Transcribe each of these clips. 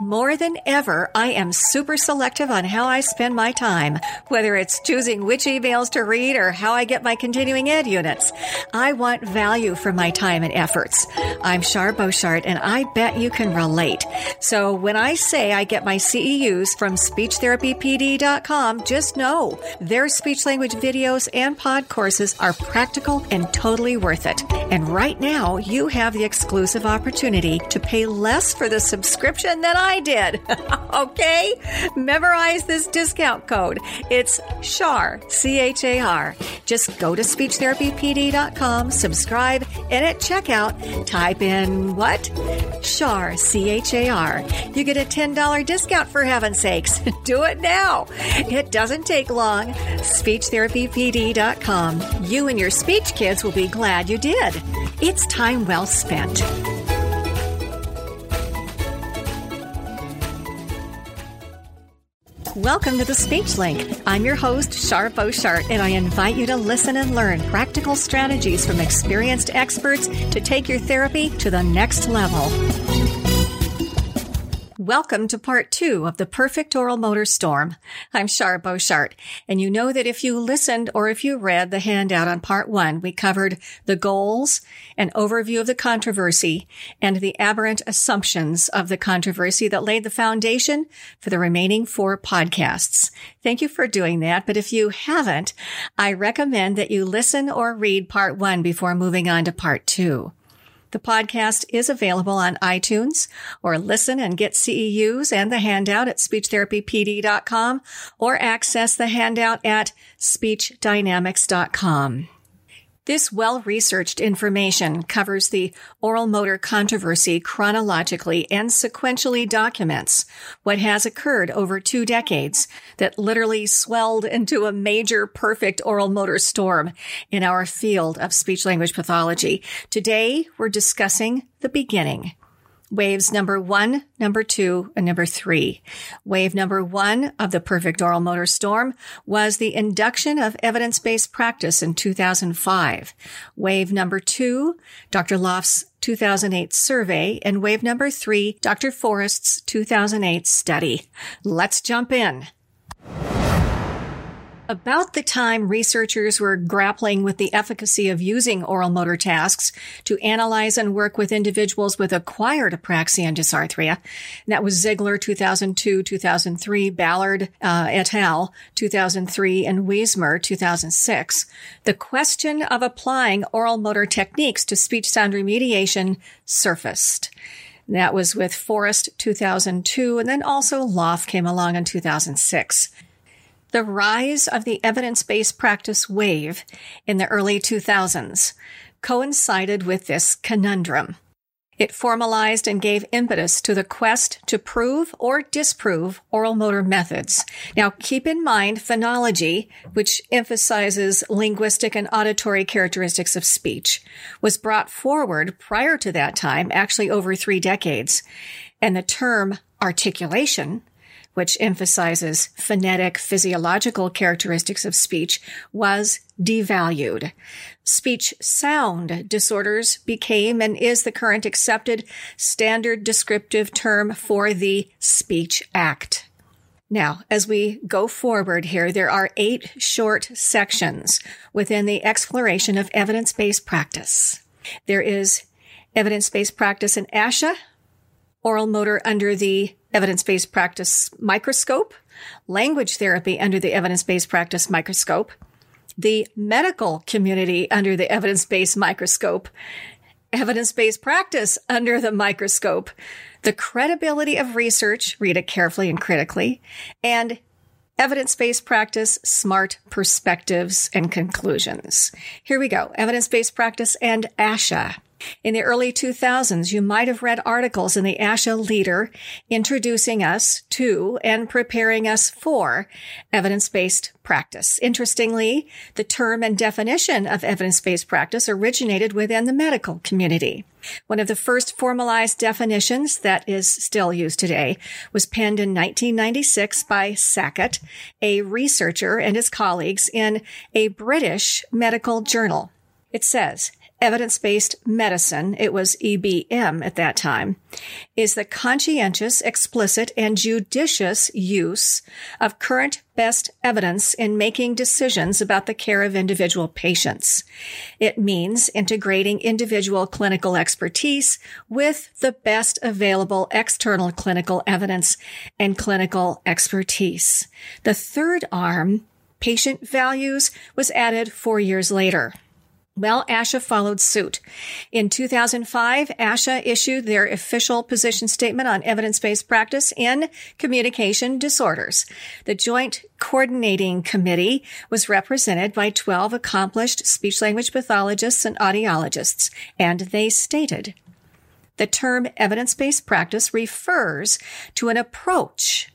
More than ever, I am super selective on how I spend my time, whether it's choosing which emails to read or how I get my continuing ed units. I want value for my time and efforts. I'm Char Boshart, and I bet you can relate. So when I say I get my CEUs from SpeechTherapyPD.com, just know their speech language videos and pod courses are practical and totally worth it. And right now, you have the exclusive opportunity to pay less for the subscription than I did. okay? Memorize this discount code. It's CHAR, C H A R. Just go to speechtherapypd.com, subscribe, and at checkout, type in what? CHAR, C H A R. You get a $10 discount for heaven's sakes. Do it now. It doesn't take long. Speechtherapypd.com. You and your speech kids will be glad you did. It's time well spent. Welcome to the Speech Link. I'm your host, Char Boshart, and I invite you to listen and learn practical strategies from experienced experts to take your therapy to the next level. Welcome to part two of the Perfect Oral Motor Storm. I'm Char Boshart, and you know that if you listened or if you read the handout on part one, we covered the goals, an overview of the controversy, and the aberrant assumptions of the controversy that laid the foundation for the remaining four podcasts. Thank you for doing that, but if you haven't, I recommend that you listen or read part one before moving on to part two. The podcast is available on iTunes or listen and get CEUs and the handout at speechtherapypd.com or access the handout at speechdynamics.com. This well-researched information covers the oral motor controversy chronologically and sequentially documents what has occurred over two decades that literally swelled into a major perfect oral motor storm in our field of speech language pathology. Today, we're discussing the beginning waves number one, number two, and number three. Wave number one of the perfect oral motor storm was the induction of evidence-based practice in 2005. Wave number two, Dr. Lof's 2008 survey, and wave number three, Dr. Forrest's 2008 study. Let's jump in. About the time researchers were grappling with the efficacy of using oral motor tasks to analyze and work with individuals with acquired apraxia and dysarthria, and that was Ziegler 2002, 2003, Ballard uh, et al. 2003, and Weismer 2006, the question of applying oral motor techniques to speech sound remediation surfaced. That was with Forrest 2002, and then also Lof came along in 2006. The rise of the evidence-based practice wave in the early 2000s coincided with this conundrum. It formalized and gave impetus to the quest to prove or disprove oral motor methods. Now, keep in mind phonology, which emphasizes linguistic and auditory characteristics of speech, was brought forward prior to that time, actually over three decades. And the term articulation which emphasizes phonetic physiological characteristics of speech, was devalued. Speech sound disorders became and is the current accepted standard descriptive term for the Speech Act. Now, as we go forward here, there are eight short sections within the exploration of evidence-based practice. There is evidence-based practice in ASHA, oral motor under the evidence-based practice microscope, language therapy under the evidence-based practice microscope, the medical community under the evidence-based microscope, evidence-based practice under the microscope, the credibility of research, read it carefully and critically, and evidence-based practice, smart perspectives and conclusions. Here we go. Evidence-based practice and ASHA. In the early 2000s, you might have read articles in the ASHA Leader introducing us to and preparing us for evidence-based practice. Interestingly, the term and definition of evidence-based practice originated within the medical community. One of the first formalized definitions that is still used today was penned in 1996 by Sackett, a researcher and his colleagues in a British medical journal. It says, evidence based medicine, it was EBM at that time, is the conscientious, explicit, and judicious use of current best evidence in making decisions about the care of individual patients. It means integrating individual clinical expertise with the best available external clinical evidence and clinical expertise. The third arm, patient values, was added four years later. Well, ASHA followed suit. In 2005, ASHA issued their official position statement on evidence-based practice in communication disorders. The Joint Coordinating Committee was represented by 12 accomplished speech-language pathologists and audiologists, and they stated, the term evidence-based practice refers to an approach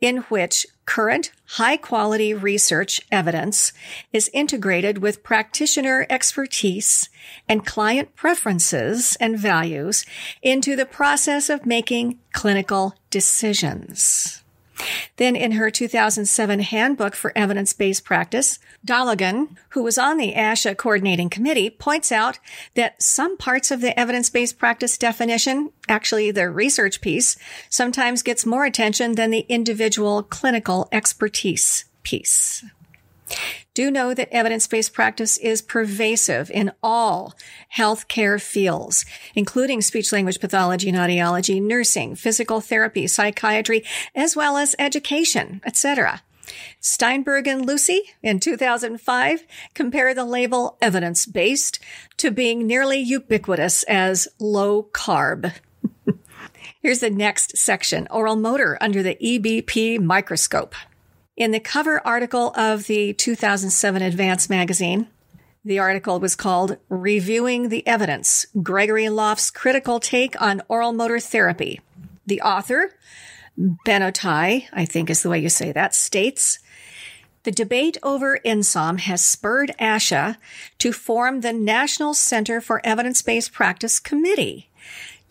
in which current high quality research evidence is integrated with practitioner expertise and client preferences and values into the process of making clinical decisions. Then in her 2007 handbook for evidence-based practice, Dollaghan, who was on the ASHA coordinating committee, points out that some parts of the evidence-based practice definition, actually the research piece, sometimes gets more attention than the individual clinical expertise piece. Do know that evidence-based practice is pervasive in all healthcare fields, including speech language pathology and audiology, nursing, physical therapy, psychiatry, as well as education, etc. Steinberg and Lucy in 2005 compare the label evidence-based to being nearly ubiquitous as low carb. Here's the next section, oral motor under the EBP microscope. In the cover article of the 2007 Advance magazine, the article was called Reviewing the Evidence Gregory Lof's Critical Take on Oral Motor Therapy. The author, Benotai, I think is the way you say that, states the debate over NSOM has spurred ASHA to form the National Center for Evidence-Based Practice Committee.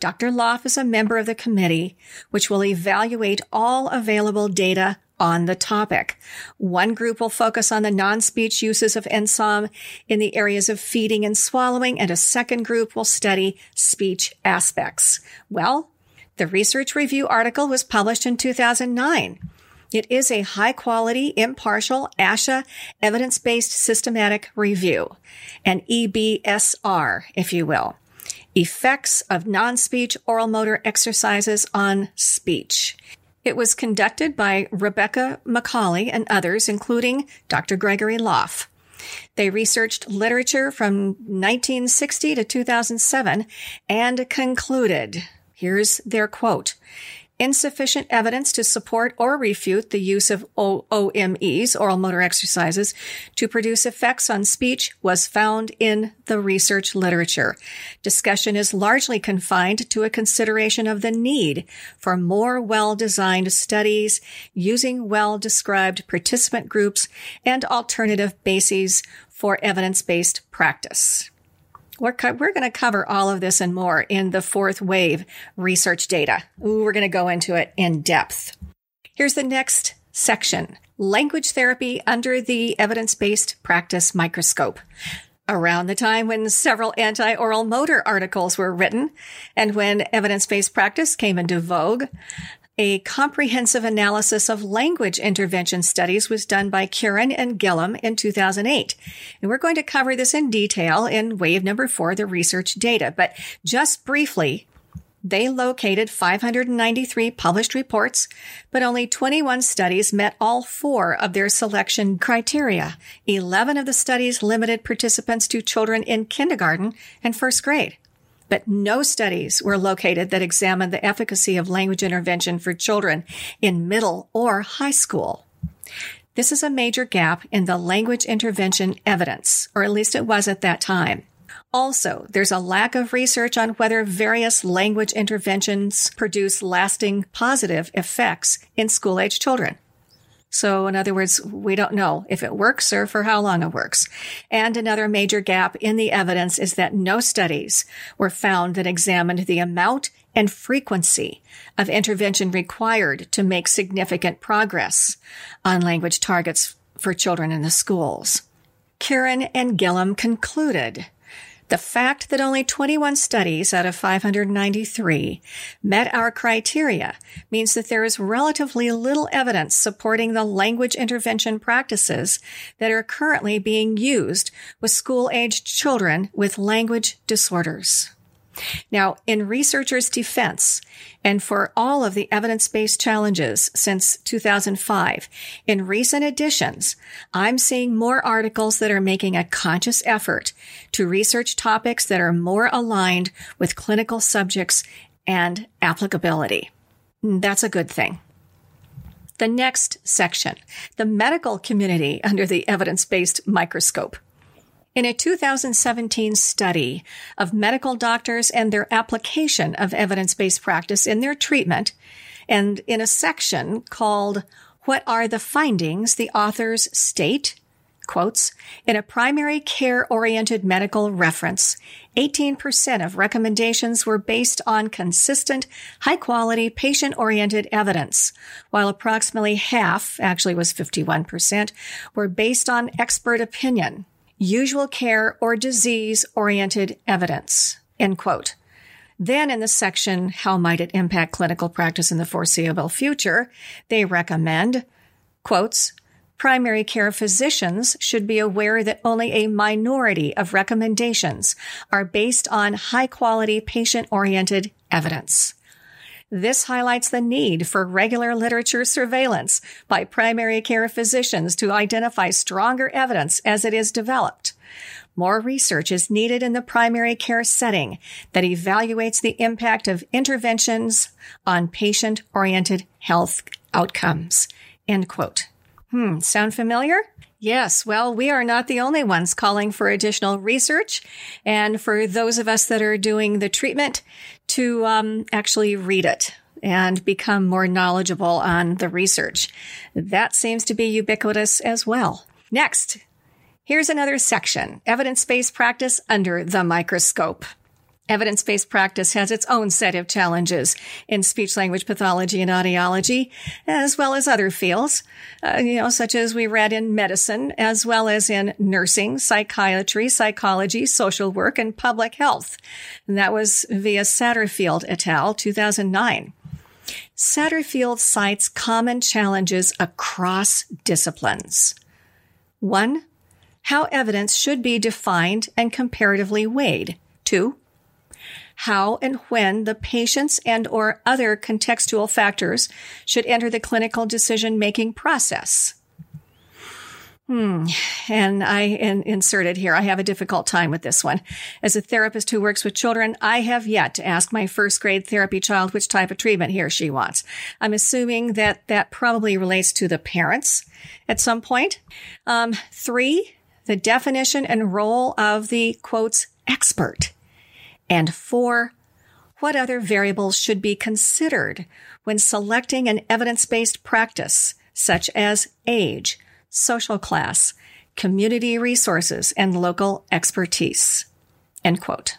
Dr. Lof is a member of the committee, which will evaluate all available data on the topic. One group will focus on the non-speech uses of NSOM in the areas of feeding and swallowing, and a second group will study speech aspects. Well, the research review article was published in 2009. It is a high quality, impartial ASHA evidence-based systematic review, an EBSR, if you will. Effects of non-speech oral motor exercises on speech. It was conducted by Rebecca McCauley and others, including Dr. Gregory Lof. They researched literature from 1960 to 2007 and concluded, here's their quote, insufficient evidence to support or refute the use of OMEs, oral motor exercises, to produce effects on speech was found in the research literature. Discussion is largely confined to a consideration of the need for more well-designed studies using well-described participant groups and alternative bases for evidence-based practice. We're, co- we're going to cover all of this and more in the fourth wave research data. Ooh, we're going to go into it in depth. Here's the next section. Language therapy under the evidence-based practice microscope. Around the time when several anti-oral motor articles were written and when evidence-based practice came into vogue, a comprehensive analysis of language intervention studies was done by Cirrin and Gillam in 2008. And we're going to cover this in detail in wave number four, the research data. But just briefly, they located 593 published reports, but only 21 studies met all four of their selection criteria. 11 of the studies limited participants to children in kindergarten and first grade but no studies were located that examined the efficacy of language intervention for children in middle or high school. This is a major gap in the language intervention evidence, or at least it was at that time. Also, there's a lack of research on whether various language interventions produce lasting positive effects in school age children. So in other words, we don't know if it works or for how long it works. And another major gap in the evidence is that no studies were found that examined the amount and frequency of intervention required to make significant progress on language targets for children in the schools. Cirrin and Gillam concluded The fact that only 21 studies out of 593 met our criteria means that there is relatively little evidence supporting the language intervention practices that are currently being used with school-aged children with language disorders. Now, in researchers' defense, and for all of the evidence-based challenges since 2005, in recent editions, I'm seeing more articles that are making a conscious effort to research topics that are more aligned with clinical subjects and applicability. That's a good thing. The next section, the medical community under the evidence-based microscope. In a 2017 study of medical doctors and their application of evidence-based practice in their treatment, and in a section called What Are the Findings? the authors state, quotes, in a primary care oriented medical reference, 18% of recommendations were based on consistent, high quality, patient oriented evidence, while approximately half, actually was 51%, were based on expert opinion usual care or disease oriented evidence. End quote. Then in the section, how might it impact clinical practice in the foreseeable future? They recommend, quotes, primary care physicians should be aware that only a minority of recommendations are based on high quality patient oriented evidence. This highlights the need for regular literature surveillance by primary care physicians to identify stronger evidence as it is developed. More research is needed in the primary care setting that evaluates the impact of interventions on patient oriented health outcomes. End quote. Hmm, sound familiar? Yes, well, we are not the only ones calling for additional research and for those of us that are doing the treatment to um, actually read it and become more knowledgeable on the research. That seems to be ubiquitous as well. Next, here's another section, evidence-based practice under the microscope. Evidence based practice has its own set of challenges in speech language pathology and audiology, as well as other fields, uh, you know, such as we read in medicine, as well as in nursing, psychiatry, psychology, social work, and public health. And that was via Satterfield et al., 2009. Satterfield cites common challenges across disciplines. One, how evidence should be defined and comparatively weighed. Two, how and when the patients and or other contextual factors should enter the clinical decision making process. Hmm. And I in, inserted here, I have a difficult time with this one. As a therapist who works with children, I have yet to ask my first grade therapy child which type of treatment he or she wants. I'm assuming that that probably relates to the parents at some point. Um, three, the definition and role of the quotes expert. And four, what other variables should be considered when selecting an evidence-based practice, such as age, social class, community resources, and local expertise. End quote.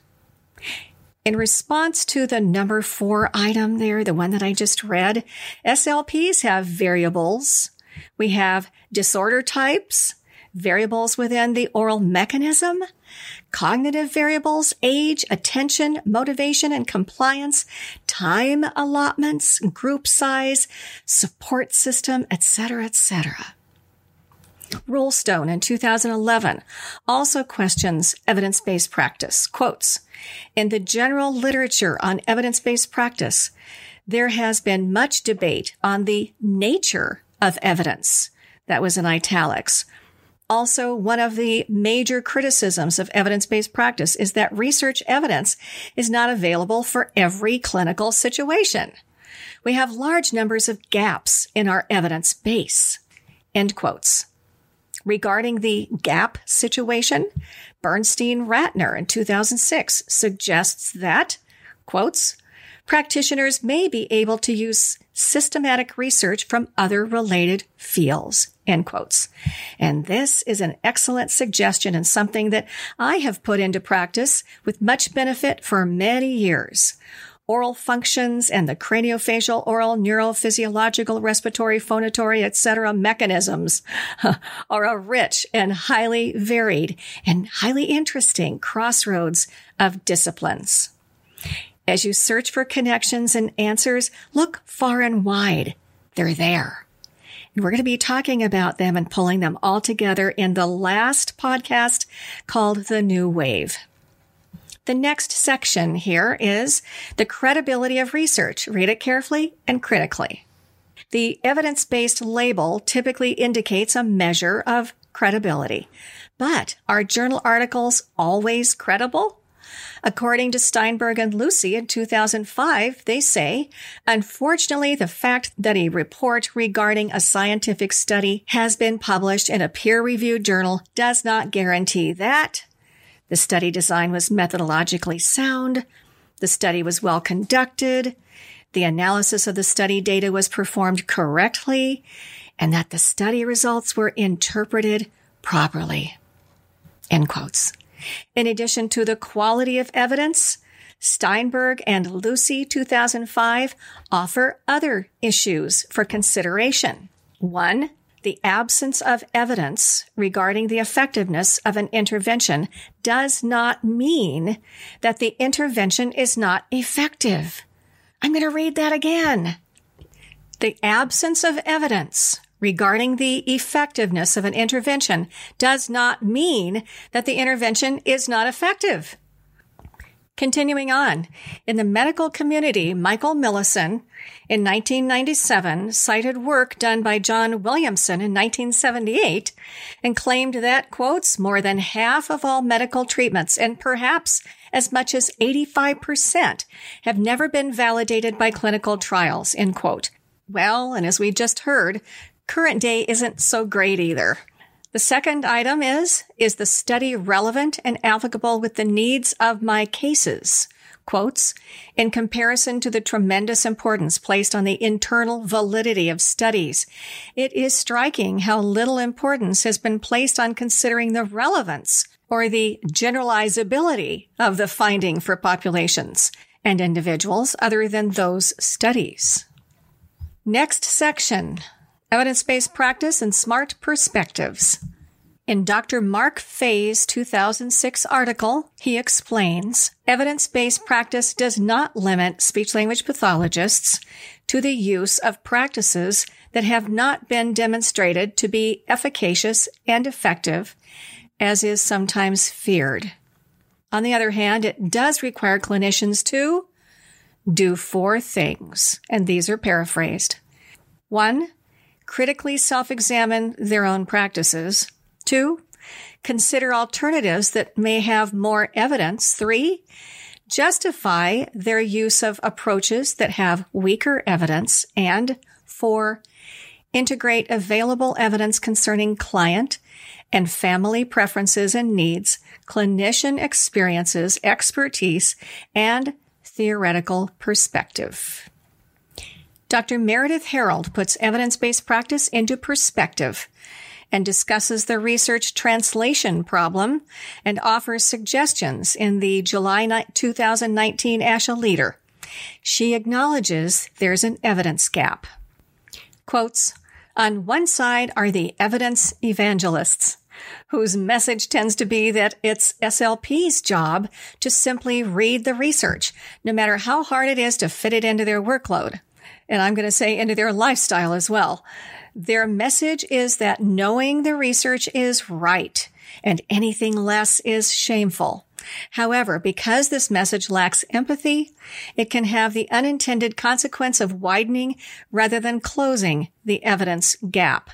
In response to the number four item there, the one that I just read, SLPs have variables. We have disorder types, variables within the oral mechanism, cognitive variables, age, attention, motivation and compliance, time allotments, group size, support system, etc., etc. Roulstone in 2011 also questions evidence-based practice. Quotes, in the general literature on evidence-based practice, there has been much debate on the nature of evidence. That was in italics also, one of the major criticisms of evidence-based practice is that research evidence is not available for every clinical situation. We have large numbers of gaps in our evidence base. End quotes. Regarding the gap situation, Bernstein Ratner in 2006 suggests that, quotes, practitioners may be able to use systematic research from other related fields. End quotes. And this is an excellent suggestion and something that I have put into practice with much benefit for many years. oral functions and the craniofacial, oral, neurophysiological, respiratory, phonatory, etc. mechanisms are a rich and highly varied and highly interesting crossroads of disciplines. As you search for connections and answers, look far and wide. They're there. We're going to be talking about them and pulling them all together in the last podcast called The New Wave. The next section here is the credibility of research. Read it carefully and critically. The evidence-based label typically indicates a measure of credibility. But are journal articles always credible? According to Steinberg and Lucy in 2005, they say, unfortunately, the fact that a report regarding a scientific study has been published in a peer-reviewed journal does not guarantee that the study design was methodologically sound, the study was well conducted, the analysis of the study data was performed correctly, and that the study results were interpreted properly. End quotes. In addition to the quality of evidence, Steinberg and Lucy 2005 offer other issues for consideration. One, the absence of evidence regarding the effectiveness of an intervention does not mean that the intervention is not effective. I'm going to read that again. The absence of evidence regarding the effectiveness of an intervention does not mean that the intervention is not effective. Continuing on, in the medical community, Michael Millenson in 1997 cited work done by John Williamson in 1978 and claimed that, quotes, more than half of all medical treatments and perhaps as much as 85% have never been validated by clinical trials, end quote. Well, and as we just heard, current day isn't so great either. The second item is, is the study relevant and applicable with the needs of my cases? Quotes, in comparison to the tremendous importance placed on the internal validity of studies, it is striking how little importance has been placed on considering the relevance or the generalizability of the finding for populations and individuals other than those studies. Next section, Evidence-Based Practice and Smart Perspectives. In Dr. Marc Fey's 2006 article, he explains evidence-based practice does not limit speech-language pathologists to the use of practices that have not been demonstrated to be efficacious and effective, as is sometimes feared. On the other hand, it does require clinicians to do four things, and these are paraphrased. One, critically self-examine their own practices. Two, consider alternatives that may have more evidence. Three, justify their use of approaches that have weaker evidence. And four, integrate available evidence concerning client and family preferences and needs, clinician experiences, expertise, and theoretical perspective. Dr. Meredith Harold puts evidence-based practice into perspective and discusses the research translation problem and offers suggestions in the July 2019 ASHA Leader. She acknowledges there's an evidence gap. Quotes, on one side are the evidence evangelists, whose message tends to be that it's SLP's job to simply read the research, no matter how hard it is to fit it into their workload and I'm going to say into their lifestyle as well. Their message is that knowing the research is right and anything less is shameful. However, because this message lacks empathy, it can have the unintended consequence of widening rather than closing the evidence gap.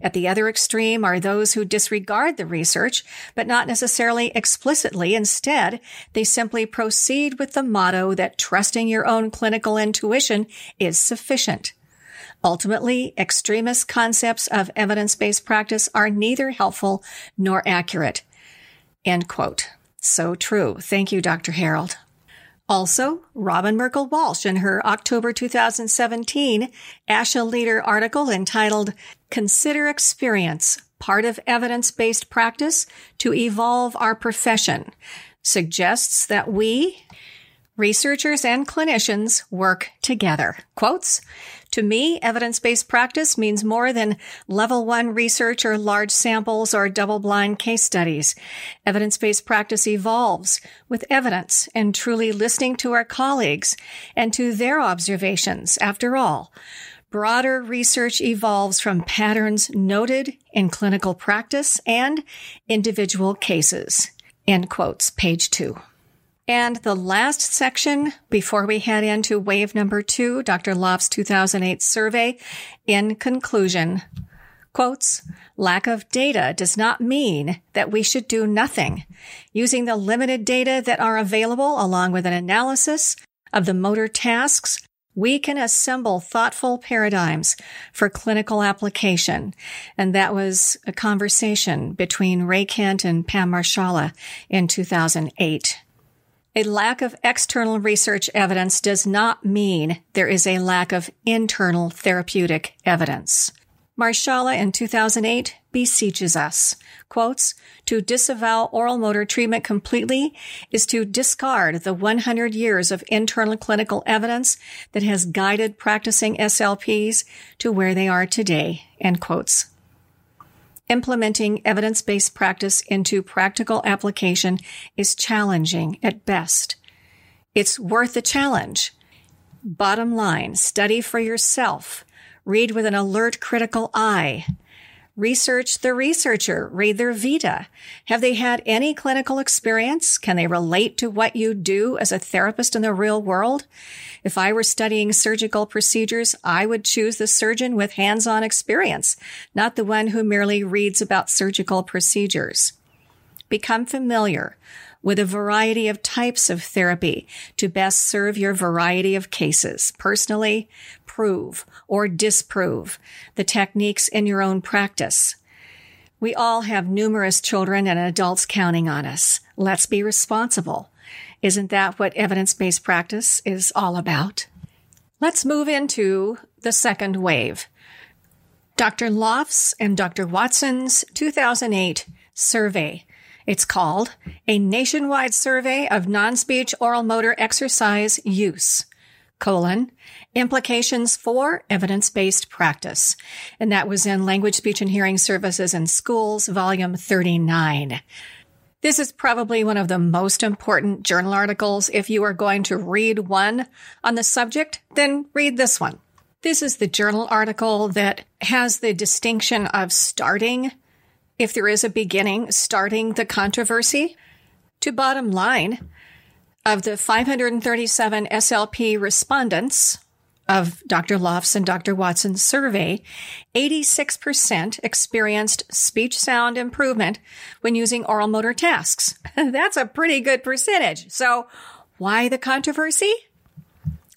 At the other extreme are those who disregard the research, but not necessarily explicitly. Instead, they simply proceed with the motto that trusting your own clinical intuition is sufficient. Ultimately, extremist concepts of evidence-based practice are neither helpful nor accurate. End quote. So true. Thank you, Dr. Harold. Also, Robyn Merkel Walsh in her October 2017 ASHA Leader article entitled Consider Experience, Part of Evidence-Based Practice to Evolve Our Profession, suggests that we researchers and clinicians work together. Quotes, to me, evidence-based practice means more than level one research or large samples or double-blind case studies. Evidence-based practice evolves with evidence and truly listening to our colleagues and to their observations. After all, broader research evolves from patterns noted in clinical practice and individual cases. End quotes, page two. And the last section before we head into wave number two, Dr. Lof's 2008 survey. In conclusion, quotes, lack of data does not mean that we should do nothing. Using the limited data that are available along with an analysis of the motor tasks, we can assemble thoughtful paradigms for clinical application. And that was a conversation between Ray Kent and Pam Marshalla in 2008. A lack of external research evidence does not mean there is a lack of internal therapeutic evidence. Marshalla in 2008 beseeches us, quotes, to disavow oral motor treatment completely is to discard the 100 years of internal clinical evidence that has guided practicing SLPs to where they are today, end quotes implementing evidence-based practice into practical application is challenging at best. It's worth the challenge. Bottom line, study for yourself. Read with an alert critical eye. Research the researcher, read their vita. Have they had any clinical experience? Can they relate to what you do as a therapist in the real world? If I were studying surgical procedures, I would choose the surgeon with hands-on experience, not the one who merely reads about surgical procedures. Become familiar with a variety of types of therapy to best serve your variety of cases. Personally, prove or disprove the techniques in your own practice. We all have numerous children and adults counting on us. Let's be responsible. Isn't that what evidence-based practice is all about? Let's move into the second wave. Dr. Lof's and Dr. Watson's 2008 survey it's called A Nationwide Survey of Non-Speech Oral Motor Exercise Use, colon, implications for evidence-based practice. And that was in Language, Speech, and Hearing Services in Schools, volume 39. This is probably one of the most important journal articles. If you are going to read one on the subject, then read this one. This is the journal article that has the distinction of starting if there is a beginning starting the controversy. To bottom line, of the 537 SLP respondents of Dr. Lof's and Dr. Watson's survey, 86% experienced speech sound improvement when using oral motor tasks. That's a pretty good percentage. So why the controversy?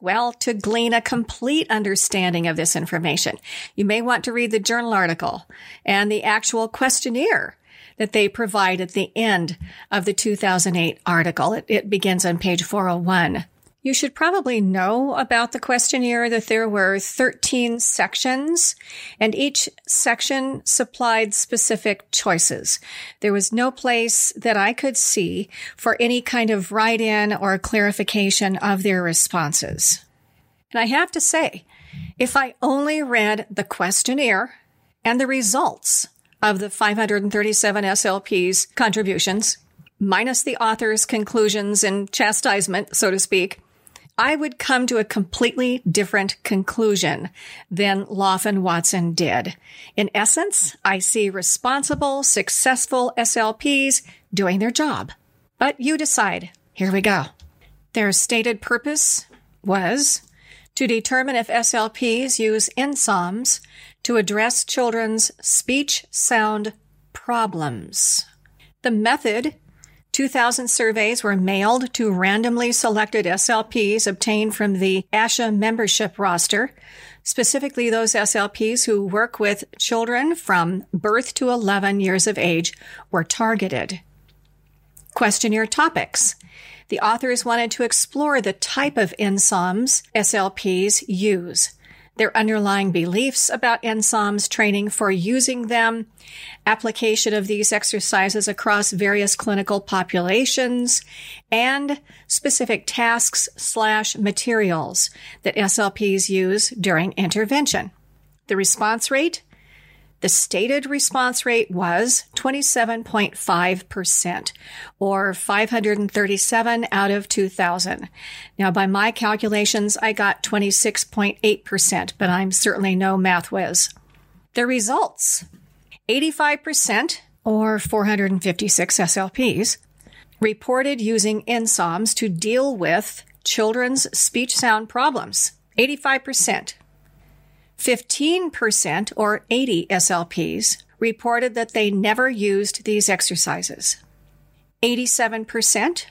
Well, to glean a complete understanding of this information, you may want to read the journal article and the actual questionnaire that they provide at the end of the 2008 article. It, it, begins on page 401. You should probably know about the questionnaire that there were 13 sections and each section supplied specific choices. There was no place that I could see for any kind of write in or clarification of their responses. And I have to say, if I only read the questionnaire and the results of the 537 SLP's contributions, minus the author's conclusions and chastisement, so to speak, I would come to a completely different conclusion than and Watson did. In essence, I see responsible, successful SLPs doing their job. But you decide. Here we go. Their stated purpose was to determine if SLPs use NSOMs to address children's speech sound problems. The method 2,000 surveys were mailed to randomly selected SLPs obtained from the ASHA membership roster, specifically those SLPs who work with children from birth to 11 years of age were targeted. Questionnaire topics. The authors wanted to explore the type of NSOMs SLPs use. Their underlying beliefs about NSOMs, training for using them, application of these exercises across various clinical populations, and specific tasks slash materials that SLPs use during intervention. The response rate the stated response rate was 27.5%, or 537 out of 2,000. Now, by my calculations, I got 26.8%, but I'm certainly no math whiz. The results 85%, or 456 SLPs, reported using NSOMs to deal with children's speech sound problems. 85%. 15% or 80 SLPs reported that they never used these exercises. 87%,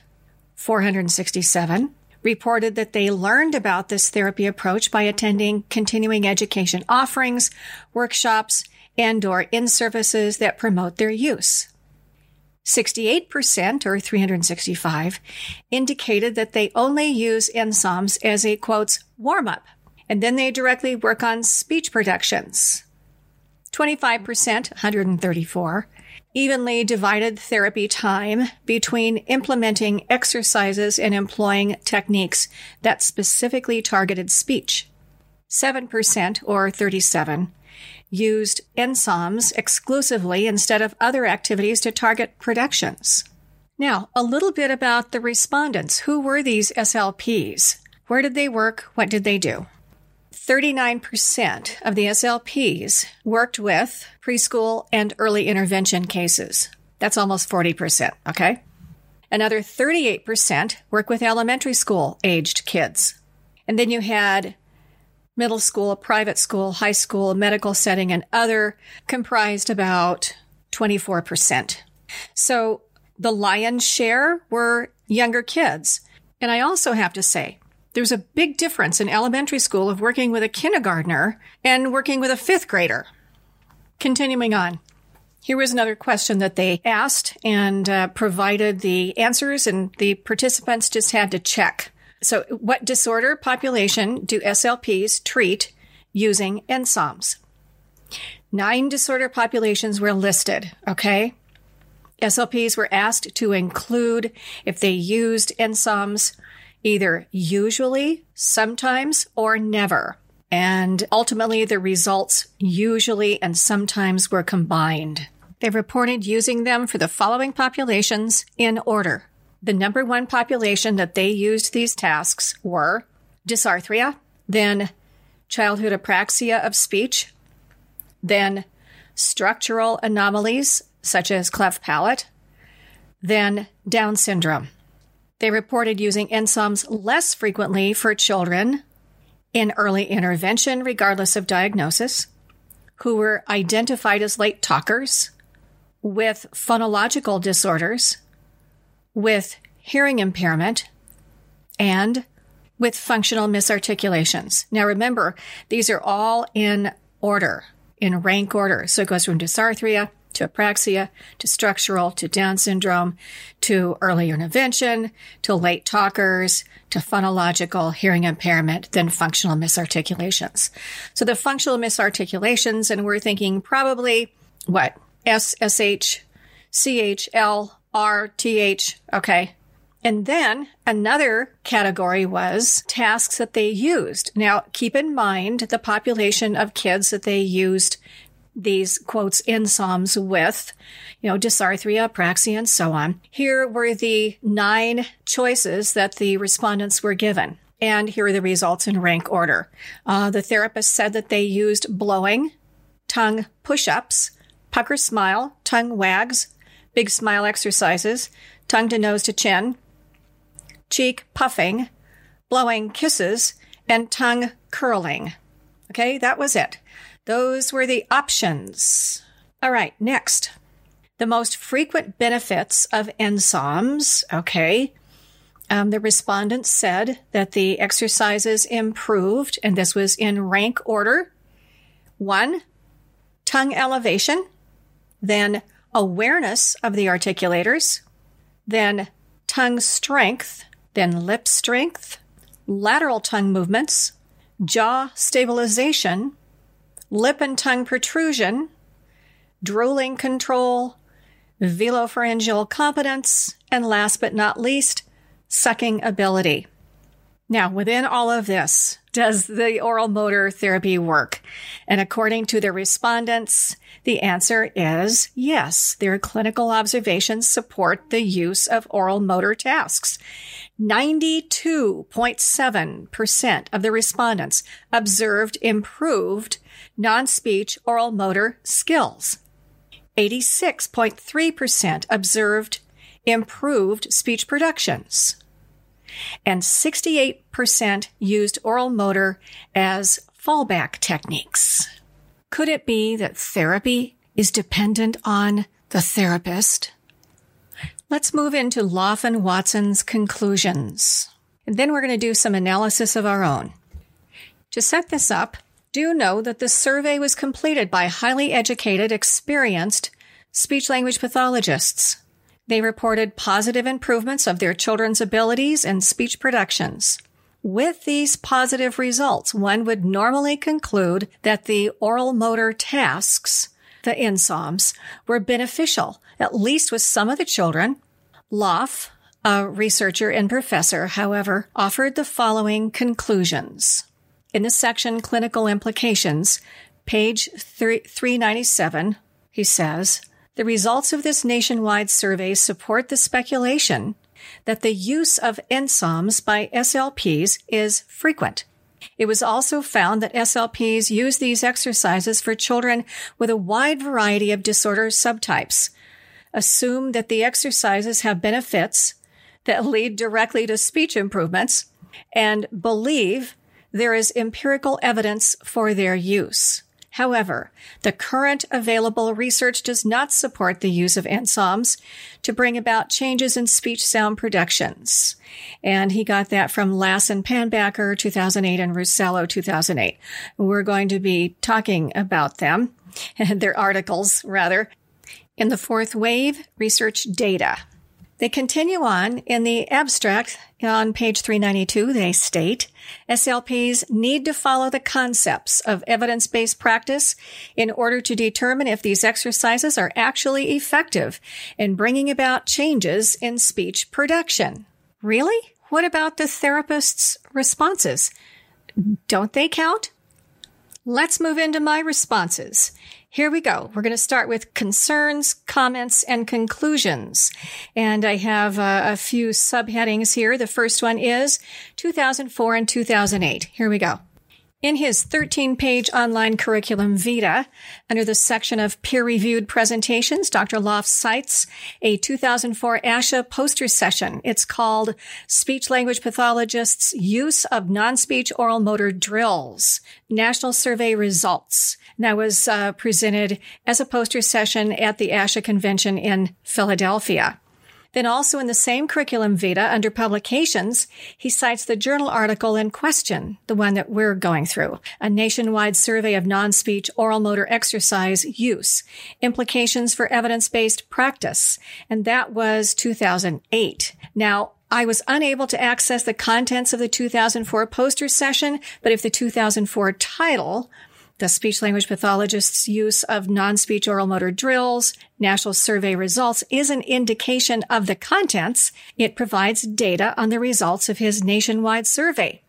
467, reported that they learned about this therapy approach by attending continuing education offerings, workshops, and or in-services that promote their use. 68% or 365 indicated that they only use NSOMs as a quotes warm-up and then they directly work on speech productions. 25%, 134, evenly divided therapy time between implementing exercises and employing techniques that specifically targeted speech. 7% or 37 used NSOMs exclusively instead of other activities to target productions. Now, a little bit about the respondents. Who were these SLPs? Where did they work? What did they do? 39% of the SLPs worked with preschool and early intervention cases. That's almost 40%, okay? Another 38% work with elementary school aged kids. And then you had middle school, private school, high school, medical setting, and other comprised about 24%. So the lion's share were younger kids. And I also have to say, there's a big difference in elementary school of working with a kindergartner and working with a fifth grader. Continuing on. Here was another question that they asked and uh, provided the answers, and the participants just had to check. So, what disorder population do SLPs treat using NSOMs? Nine disorder populations were listed, okay? SLPs were asked to include if they used NSOMs either usually, sometimes, or never. And ultimately, the results usually and sometimes were combined. They reported using them for the following populations in order. The number one population that they used these tasks were dysarthria, then childhood apraxia of speech, then structural anomalies such as cleft palate, then Down syndrome. They reported using NSOMs less frequently for children in early intervention, regardless of diagnosis, who were identified as late talkers, with phonological disorders, with hearing impairment, and with functional misarticulations. Now remember, these are all in order, in rank order. So it goes from dysarthria to apraxia, to structural, to Down syndrome, to early intervention, to late talkers, to phonological hearing impairment, then functional misarticulations. So the functional misarticulations, and we're thinking probably what? S, S, H, C, H, L, R, T, H. Okay. And then another category was tasks that they used. Now, keep in mind the population of kids that they used these quotes NSOMs with, you know, dysarthria, apraxia, and so on. Here were the nine choices that the respondents were given. And here are the results in rank order. Uh, the therapist said that they used blowing, tongue push ups, pucker smile, tongue wags, big smile exercises, tongue to nose to chin, cheek puffing, blowing kisses, and tongue curling. Okay, that was it. Those were the options. All right, next. The most frequent benefits of NSOMs. Okay. Um, the respondents said that the exercises improved, and this was in rank order. One, tongue elevation, then awareness of the articulators, then tongue strength, then lip strength, lateral tongue movements, jaw stabilization, lip and tongue protrusion, drooling control, velopharyngeal competence, and last but not least, sucking ability. Now, within all of this, does the oral motor therapy work? And according to the respondents, the answer is yes. Their clinical observations support the use of oral motor tasks. 92.7% of the respondents observed improved non-speech oral motor skills. 86.3% observed improved speech productions and 68% used oral motor as fallback techniques. Could it be that therapy is dependent on the therapist? Let's move into Lof Watson's conclusions. And then we're going to do some analysis of our own. To set this up, do know that the survey was completed by highly educated, experienced speech language pathologists. They reported positive improvements of their children's abilities and speech productions. With these positive results, one would normally conclude that the oral motor tasks, the NSOMs, were beneficial, at least with some of the children. Lof, a researcher and professor, however, offered the following conclusions. In the section Clinical Implications, page 397, he says, the results of this nationwide survey support the speculation that the use of NSOMs by SLPs is frequent. It was also found that SLPs use these exercises for children with a wide variety of disorder subtypes. Assume that the exercises have benefits that lead directly to speech improvements and believe there is empirical evidence for their use. However, the current available research does not support the use of NSOMs to bring about changes in speech sound productions. And he got that from Lass and Pannbacker 2008 and Ruscello 2008. We're going to be talking about them, their articles rather, in the fourth wave research data. They continue on in the abstract on page 392. They state SLPs need to follow the concepts of evidence-based practice in order to determine if these exercises are actually effective in bringing about changes in speech production. Really? What about the therapist's responses? Don't they count? Let's move into my responses. Here we go. We're going to start with concerns, comments, and conclusions. And I have uh, a few subheadings here. The first one is 2004 and 2008. Here we go. In his 13 page online curriculum Vita, under the section of peer reviewed presentations, Dr. Lof cites a 2004 ASHA poster session. It's called Speech Language Pathologists Use of Non-Speech Oral Motor Drills, National Survey Results. That was uh, presented as a poster session at the ASHA convention in Philadelphia. Then also in the same curriculum vita under publications, he cites the journal article in question, the one that we're going through, a nationwide survey of non-speech oral motor exercise use, implications for evidence-based practice. And that was 2008. Now, I was unable to access the contents of the 2004 poster session, but if the 2004 title the speech language pathologist's use of non-speech oral motor drills, national survey results is an indication of the contents. It provides data on the results of his nationwide survey.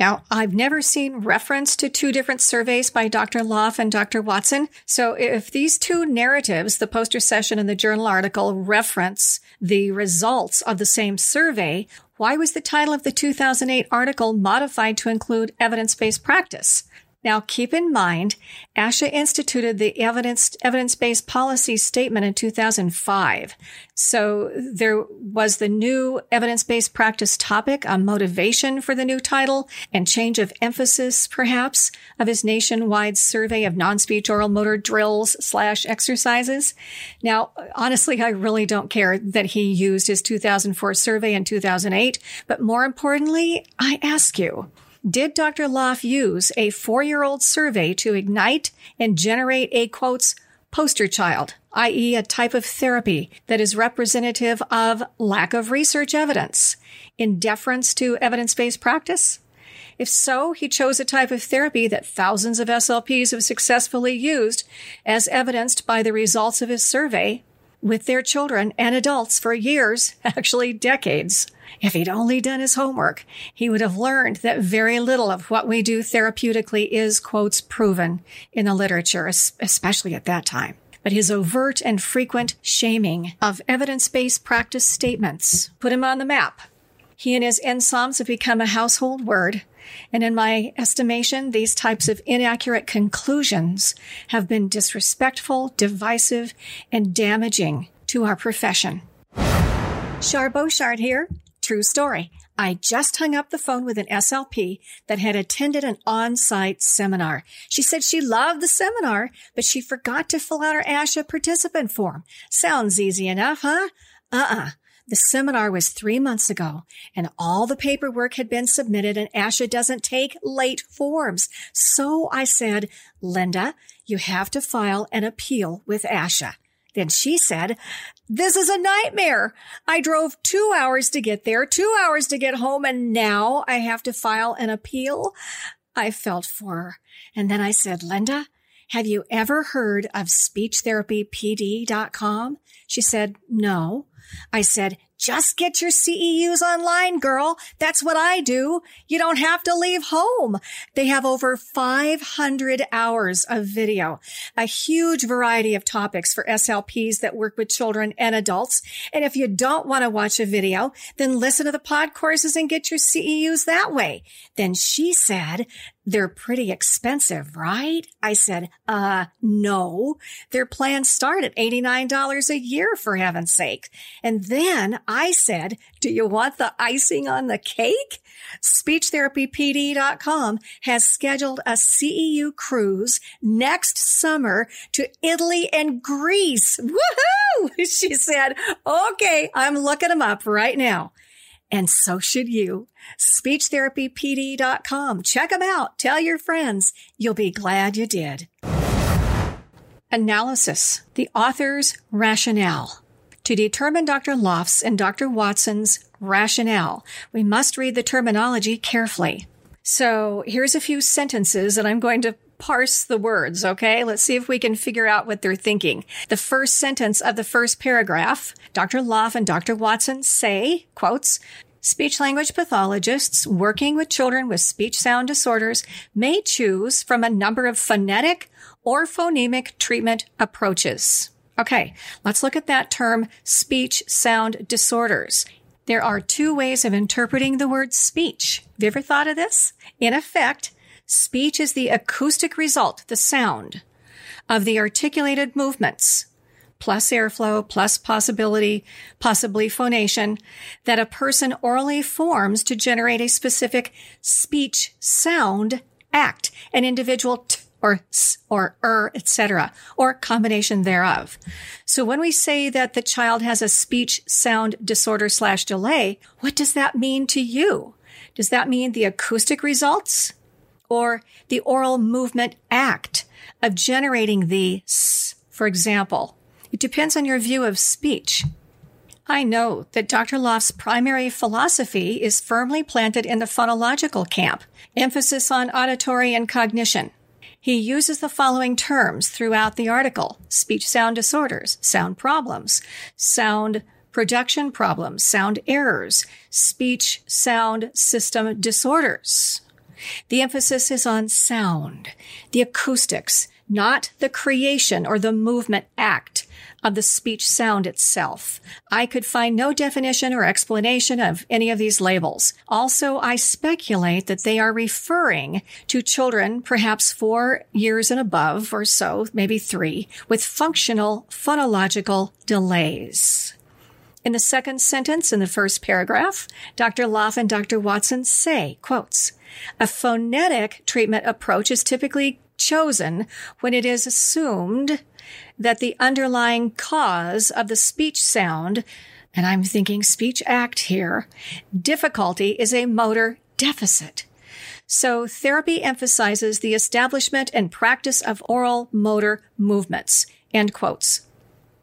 Now, I've never seen reference to two different surveys by Dr. Lof and Dr. Watson. So if these two narratives, the poster session and the journal article reference the results of the same survey, why was the title of the 2008 article modified to include evidence-based practice? Now, keep in mind, ASHA instituted the evidence, evidence-based policy statement in 2005. So there was the new evidence-based practice topic on motivation for the new title and change of emphasis, perhaps, of his nationwide survey of non-speech oral motor drills slash exercises. Now, honestly, I really don't care that he used his 2004 survey in 2008, but more importantly, I ask you, did Dr. Lof use a four year old survey to ignite and generate a quotes poster child, i.e. a type of therapy that is representative of lack of research evidence in deference to evidence-based practice? If so, he chose a type of therapy that thousands of SLPs have successfully used, as evidenced by the results of his survey with their children and adults for years, actually decades. If he'd only done his homework, he would have learned that very little of what we do therapeutically is, quotes, proven in the literature, especially at that time. But his overt and frequent shaming of evidence-based practice statements put him on the map. He and his NSOMs have become a household word. And in my estimation, these types of inaccurate conclusions have been disrespectful, divisive, and damaging to our profession. Char Boshart here. True story. I just hung up the phone with an SLP that had attended an on-site seminar. She said she loved the seminar, but she forgot to fill out her ASHA participant form. Sounds easy enough, huh? Uh-uh. The seminar was three months ago and all the paperwork had been submitted and ASHA doesn't take late forms. So I said, Linda, you have to file an appeal with ASHA. Then she said, this is a nightmare. I drove two hours to get there, two hours to get home, and now I have to file an appeal. I felt for her. And then I said, Linda, have you ever heard of speechtherapypd.com? She said, no. I said, just get your CEUs online, girl. That's what I do. You don't have to leave home. They have over 500 hours of video, a huge variety of topics for SLPs that work with children and adults. And if you don't want to watch a video, then listen to the pod courses and get your CEUs that way. Then she said, they're pretty expensive, right? I said, uh, no. Their plans start at $89 a year for heaven's sake. And then I said, do you want the icing on the cake? SpeechTherapyPD.com has scheduled a CEU cruise next summer to Italy and Greece. Woohoo! She said, okay, I'm looking them up right now. And so should you. SpeechTherapyPD.com. Check them out. Tell your friends. You'll be glad you did. Analysis. The author's rationale. To determine Dr. Lof's and Dr. Watson's rationale, we must read the terminology carefully. So here's a few sentences that I'm going to parse the words, okay? Let's see if we can figure out what they're thinking. The first sentence of the first paragraph, Dr. Lof and Dr. Watson say, quotes, Speech language pathologists working with children with speech sound disorders may choose from a number of phonetic or phonemic treatment approaches. Okay, let's look at that term speech sound disorders. There are two ways of interpreting the word speech. Have you ever thought of this? In effect, Speech is the acoustic result, the sound, of the articulated movements, plus airflow, plus possibility, possibly phonation, that a person orally forms to generate a specific speech sound act, an individual t or s or er, etc., or combination thereof. So when we say that the child has a speech sound disorder slash delay, what does that mean to you? Does that mean the acoustic results? Or the oral movement act of generating the s, for example. It depends on your view of speech. I know that Dr. Lof's primary philosophy is firmly planted in the phonological camp, emphasis on auditory and cognition. He uses the following terms throughout the article speech sound disorders, sound problems, sound production problems, sound errors, speech sound system disorders. The emphasis is on sound, the acoustics, not the creation or the movement act of the speech sound itself. I could find no definition or explanation of any of these labels. Also, I speculate that they are referring to children, perhaps four years and above or so, maybe three, with functional phonological delays. In the second sentence in the first paragraph, Dr. Lof and Dr. Watson say, quotes, a phonetic treatment approach is typically chosen when it is assumed that the underlying cause of the speech sound, and I'm thinking speech act here, difficulty is a motor deficit. So therapy emphasizes the establishment and practice of oral motor movements. End quotes.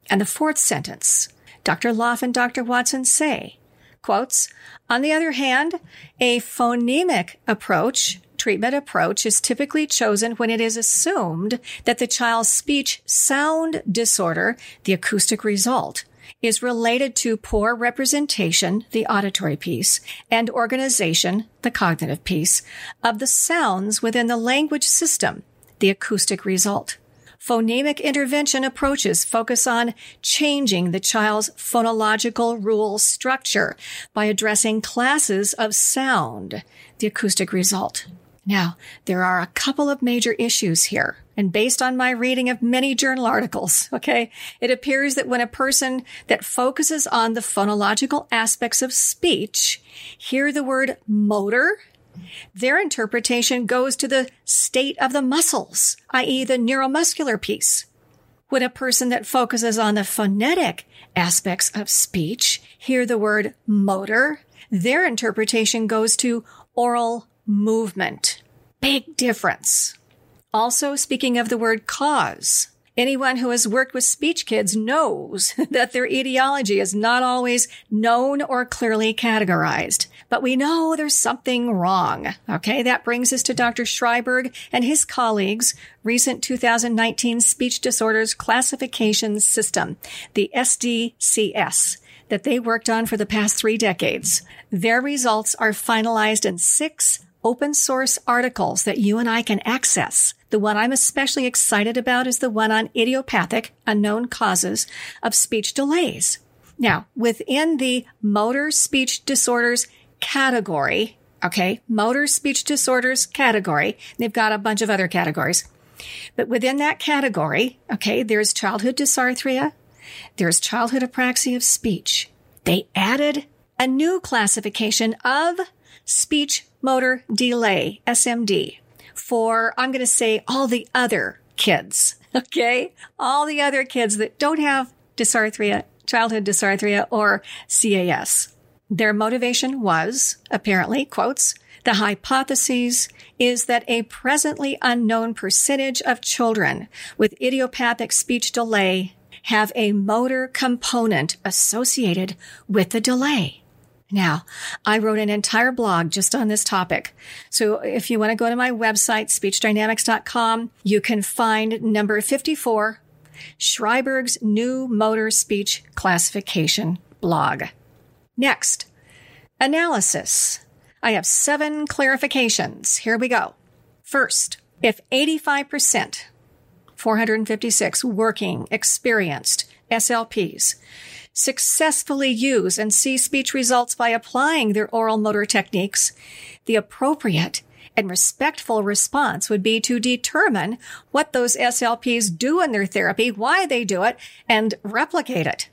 And the fourth sentence, Dr. Lof and Dr. Watson say, Quotes, on the other hand, a phonemic approach treatment approach is typically chosen when it is assumed that the child's speech sound disorder, the acoustic result, is related to poor representation, the auditory piece, and organization, the cognitive piece, of the sounds within the language system, the acoustic result. Phonemic intervention approaches focus on changing the child's phonological rule structure by addressing classes of sound, the acoustic result. Now, there are a couple of major issues here. And based on my reading of many journal articles, okay, it appears that when a person that focuses on the phonological aspects of speech hear the word motor their interpretation goes to the state of the muscles, i.e. the neuromuscular piece. When a person that focuses on the phonetic aspects of speech hear the word motor, their interpretation goes to oral movement. Big difference. Also, speaking of the word cause, Anyone who has worked with speech kids knows that their etiology is not always known or clearly categorized. But we know there's something wrong. Okay, that brings us to Dr. Shriberg and his colleagues' recent 2019 speech disorders classification system, the SDCS that they worked on for the past three decades. Their results are finalized in six open source articles that you and I can access. The one I'm especially excited about is the one on idiopathic unknown causes of speech delays. Now, within the motor speech disorders category, okay, motor speech disorders category, they've got a bunch of other categories. But within that category, okay, there's childhood dysarthria, there's childhood apraxia of speech. They added a new classification of speech motor delay, SMD for, I'm going to say, all the other kids. Okay. All the other kids that don't have dysarthria, childhood dysarthria or CAS. Their motivation was, apparently, quotes, the hypothesis is that a presently unknown percentage of children with idiopathic speech delay have a motor component associated with the delay. Now, I wrote an entire blog just on this topic. So if you want to go to my website, speechdynamics.com, you can find number 54, Shriberg's new motor speech classification blog. Next, analysis. I have seven clarifications. Here we go. First, if 85%, 456 working, experienced SLPs successfully use and see speech results by applying their oral motor techniques, the appropriate and respectful response would be to determine what those SLPs do in their therapy, why they do it, and replicate it.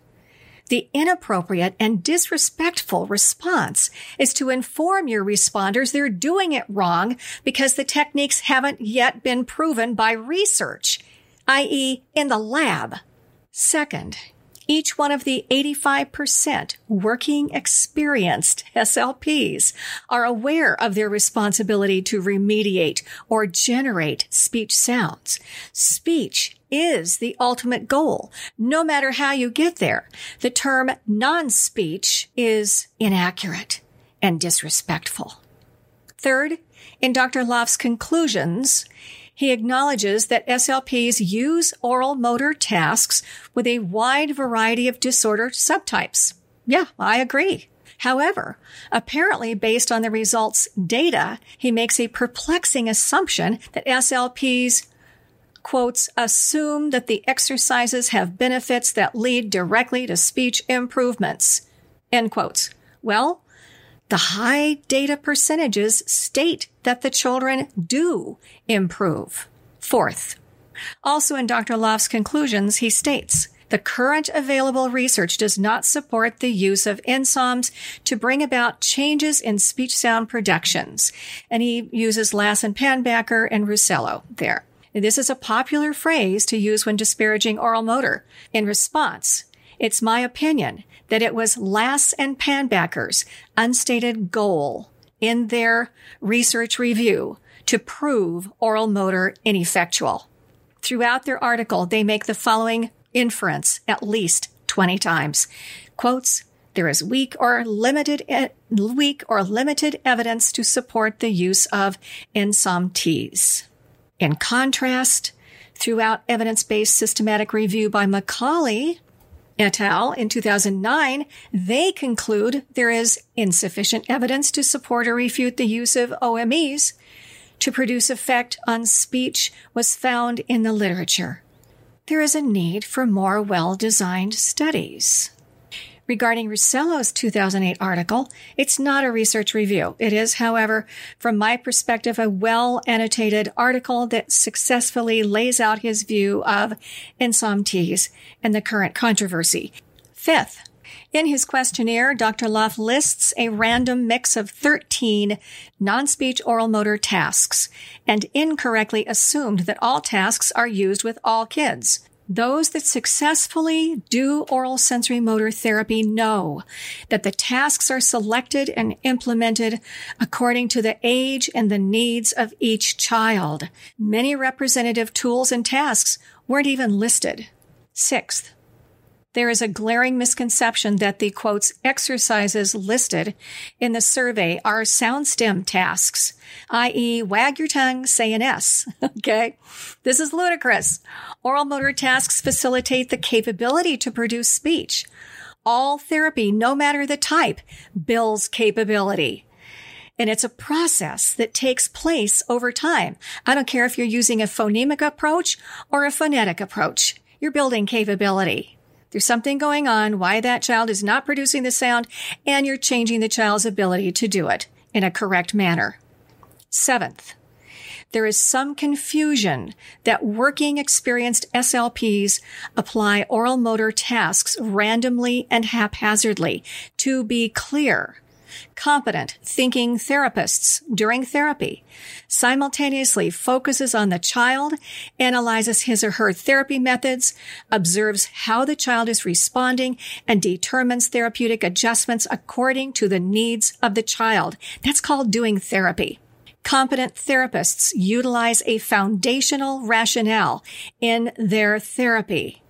The inappropriate and disrespectful response is to inform your responders they're doing it wrong because the techniques haven't yet been proven by research, i.e. in the lab. Second, each one of the 85% working experienced SLPs are aware of their responsibility to remediate or generate speech sounds. Speech is the ultimate goal, no matter how you get there. The term non-speech is inaccurate and disrespectful. Third, in Dr. Lof's conclusions, he acknowledges that SLPs use oral motor tasks with a wide variety of disorder subtypes. Yeah, I agree. However, apparently based on the results data, he makes a perplexing assumption that SLPs quotes, assume that the exercises have benefits that lead directly to speech improvements, end quotes. Well, the high data percentages state that the children do improve. Fourth, also in Dr. Lof's conclusions, he states, the current available research does not support the use of NSOMs to bring about changes in speech sound productions. And he uses Lass and Pannbacker and Ruscello there. This is a popular phrase to use when disparaging oral motor. In response, it's my opinion that it was Lass and Pannbacker's unstated goal in their research review to prove oral motor ineffectual. Throughout their article, they make the following inference at least 20 times. Quotes, there is weak or limited weak or limited evidence to support the use of teas. In contrast, throughout evidence-based systematic review by McCauley et al. in 2009, they conclude there is insufficient evidence to support or refute the use of OMEs to produce effect on speech was found in the literature. There is a need for more well-designed studies. Regarding Ruscello's 2008 article, it's not a research review. It is, however, from my perspective, a well annotated article that successfully lays out his view of teas and the current controversy. Fifth, in his questionnaire, Dr. Lof lists a random mix of 13 non-speech oral motor tasks and incorrectly assumed that all tasks are used with all kids. Those that successfully do oral sensory motor therapy know that the tasks are selected and implemented according to the age and the needs of each child. Many representative tools and tasks weren't even listed. Sixth, there is a glaring misconception that the quotes exercises listed in the survey are sound stem tasks, i.e. wag your tongue, say an S. okay. This is ludicrous. Oral motor tasks facilitate the capability to produce speech. All therapy, no matter the type, builds capability. And it's a process that takes place over time. I don't care if you're using a phonemic approach or a phonetic approach. You're building capability. There's something going on why that child is not producing the sound and you're changing the child's ability to do it in a correct manner. Seventh, there is some confusion that working experienced SLPs apply oral motor tasks randomly and haphazardly. To be clear, competent thinking therapists during therapy simultaneously focuses on the child, analyzes his or her therapy methods, observes how the child is responding, and determines therapeutic adjustments according to the needs of the child. That's called doing therapy. Competent therapists utilize a foundational rationale in their therapy.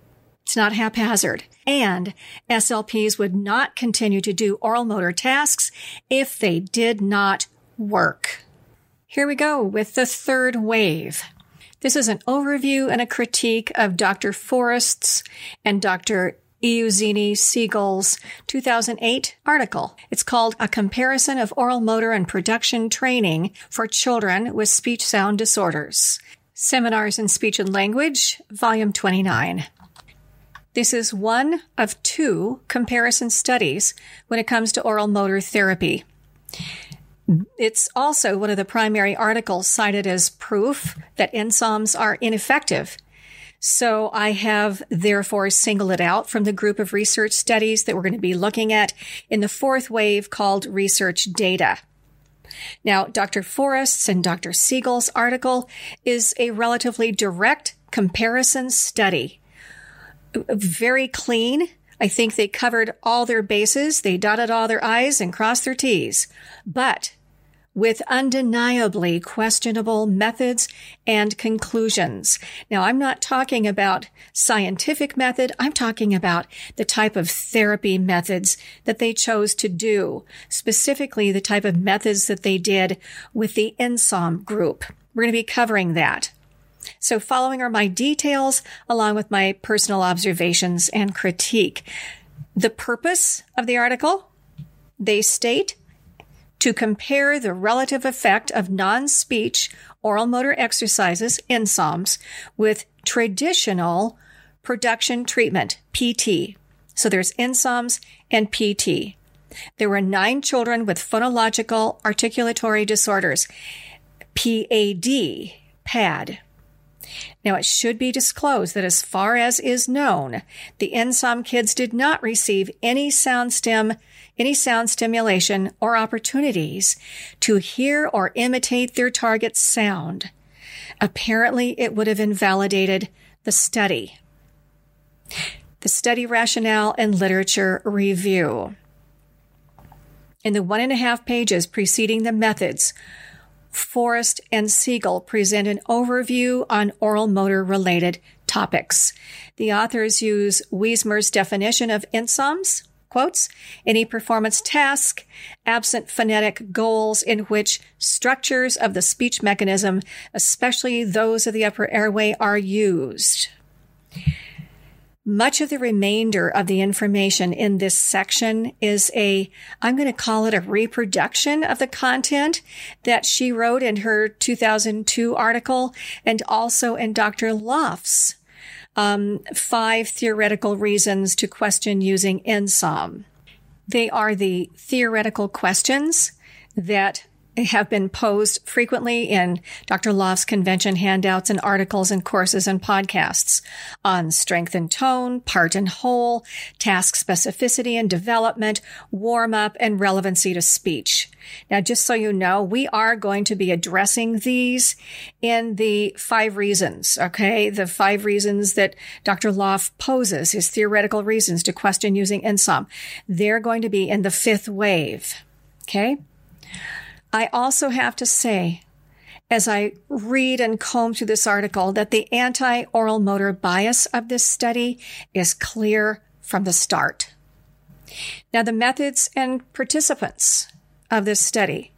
It's not haphazard. And SLPs would not continue to do oral motor tasks if they did not work. Here we go with the third wave. This is an overview and a critique of Dr. Forrest's and Dr. Iuzzini Seigel's 2008 article. It's called A Comparison of Oral Motor and Production Training for Children with Speech Sound Disorders. Seminars in Speech and Language, Volume 29. This is one of two comparison studies when it comes to oral motor therapy. It's also one of the primary articles cited as proof that NSOMs are ineffective. So I have therefore singled it out from the group of research studies that we're going to be looking at in the fourth wave called research data. Now, Dr. Forrest's and Dr. Seigel's article is a relatively direct comparison study very clean. I think they covered all their bases. They dotted all their I's and crossed their T's, but with undeniably questionable methods and conclusions. Now, I'm not talking about scientific method. I'm talking about the type of therapy methods that they chose to do, specifically the type of methods that they did with the NSOM group. We're going to be covering that. So following are my details along with my personal observations and critique. The purpose of the article, they state to compare the relative effect of non-speech oral motor exercises, NSOMs, with traditional production treatment, PT. So there's NSOMs and PT. There were nine children with phonological articulatory disorders, PAD, PAD. Now, it should be disclosed that as far as is known, the NSOM kids did not receive any sound stem, any sound stimulation or opportunities to hear or imitate their target sound. Apparently, it would have invalidated the study. The study rationale and literature review. In the one and a half pages preceding the methods, Forrest and Seigel present an overview on oral motor related topics. The authors use Weismer's definition of NSOMs, quotes, any performance task, absent phonetic goals in which structures of the speech mechanism, especially those of the upper airway, are used. Much of the remainder of the information in this section is a, I'm going to call it a reproduction of the content that she wrote in her 2002 article and also in Dr. Lof's um, five theoretical reasons to question using NSOM. They are the theoretical questions that have been posed frequently in Dr. Lof's convention handouts and articles and courses and podcasts on strength and tone, part and whole, task specificity and development, warm up, and relevancy to speech. Now, just so you know, we are going to be addressing these in the five reasons, okay? The five reasons that Dr. Lof poses, his theoretical reasons to question using NSOM. They're going to be in the fifth wave, okay? I also have to say, as I read and comb through this article, that the anti oral motor bias of this study is clear from the start. Now, the methods and participants of this study.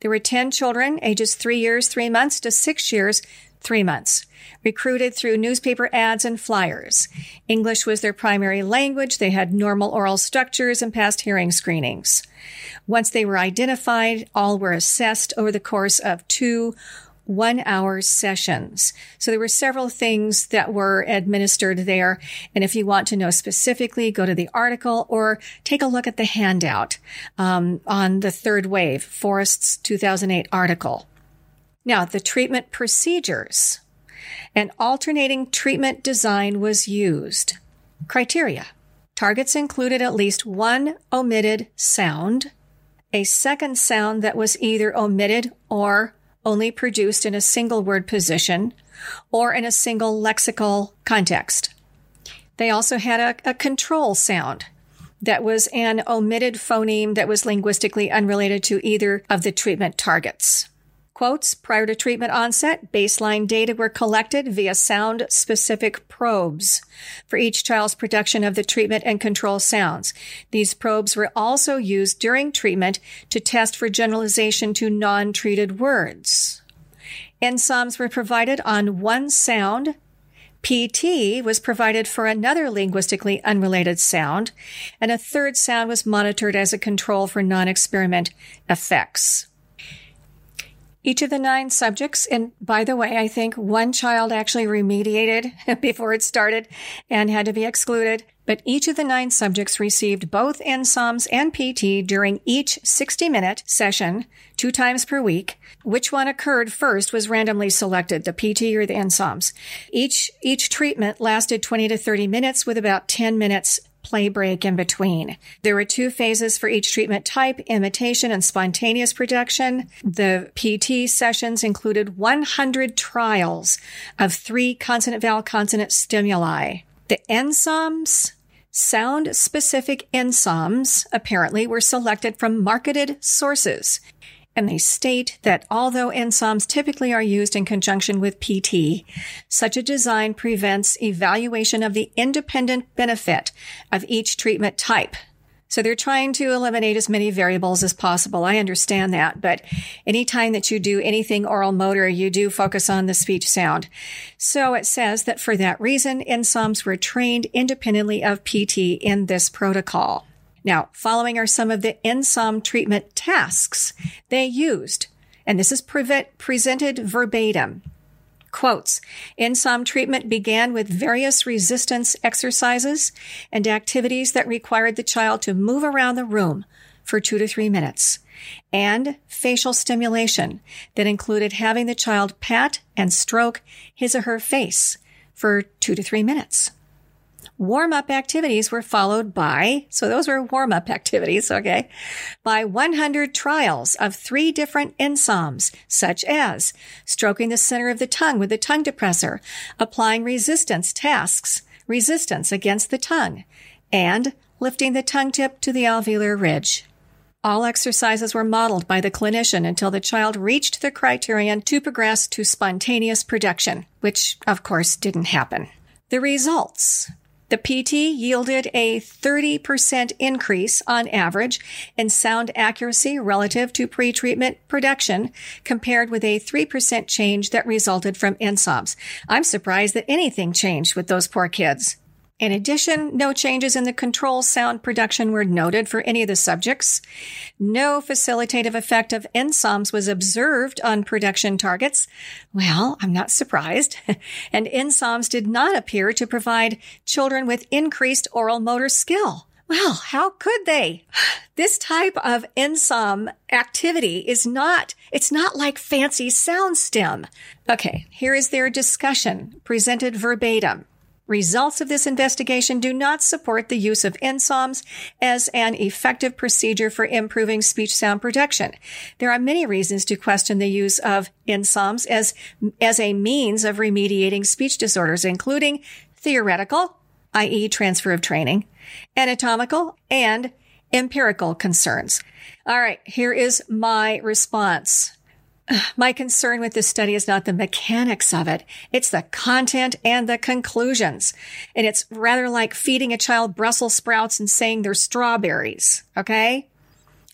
There were 10 children, ages three years, three months to six years, three months recruited through newspaper ads and flyers. English was their primary language. They had normal oral structures and passed hearing screenings. Once they were identified, all were assessed over the course of two one hour sessions. So there were several things that were administered there. And if you want to know specifically, go to the article or take a look at the handout um, on the third wave, Forrest's 2008 article. Now, the treatment procedures. An alternating treatment design was used. Criteria. Targets included at least one omitted sound, a second sound that was either omitted or only produced in a single word position or in a single lexical context. They also had a, a control sound that was an omitted phoneme that was linguistically unrelated to either of the treatment targets. Quotes prior to treatment onset, baseline data were collected via sound specific probes for each child's production of the treatment and control sounds. These probes were also used during treatment to test for generalization to non treated words. NSOMs were provided on one sound. PT was provided for another linguistically unrelated sound, and a third sound was monitored as a control for non experiment effects. Each of the nine subjects, and by the way, I think one child actually remediated before it started and had to be excluded. But each of the nine subjects received both NSOMs and PT during each 60 minute session, two times per week. Which one occurred first was randomly selected, the PT or the NSOMs. Each, each treatment lasted 20 to 30 minutes with about 10 minutes play break in between. There were two phases for each treatment type, imitation and spontaneous production. The PT sessions included 100 trials of three consonant vowel consonant stimuli. The NSOMs Sound specific NSOMs apparently were selected from marketed sources and they state that although NSOMs typically are used in conjunction with PT, such a design prevents evaluation of the independent benefit of each treatment type. So they're trying to eliminate as many variables as possible. I understand that, but anytime that you do anything oral motor, you do focus on the speech sound. So it says that for that reason, NSOMs were trained independently of PT in this protocol. Now, following are some of the NSOM treatment tasks they used, and this is pre- presented verbatim. Quotes, NSOM treatment began with various resistance exercises and activities that required the child to move around the room for two to three minutes, and facial stimulation that included having the child pat and stroke his or her face for two to three minutes warm up activities were followed by, so those were warm up activities, okay, by 100 trials of three different NSOMs, such as stroking the center of the tongue with the tongue depressor, applying resistance tasks, resistance against the tongue, and lifting the tongue tip to the alveolar ridge. All exercises were modeled by the clinician until the child reached the criterion to progress to spontaneous production, which of course didn't happen. The results The PT yielded a 30% increase on average in sound accuracy relative to pretreatment production compared with a 3% change that resulted from NSOMs. I'm surprised that anything changed with those poor kids. In addition, no changes in the control sound production were noted for any of the subjects. No facilitative effect of NSOMs was observed on production targets. Well, I'm not surprised. and NSOMs did not appear to provide children with increased oral motor skill. Well, how could they? This type of NSOM activity is not, it's not like fancy sound stem. Okay, here is their discussion presented verbatim. Results of this investigation do not support the use of NSOMs as an effective procedure for improving speech sound production. There are many reasons to question the use of NSOMs as, as a means of remediating speech disorders, including theoretical, i.e. transfer of training, anatomical, and empirical concerns. All right, here is my response. My concern with this study is not the mechanics of it. It's the content and the conclusions. And it's rather like feeding a child Brussels sprouts and saying they're strawberries. Okay.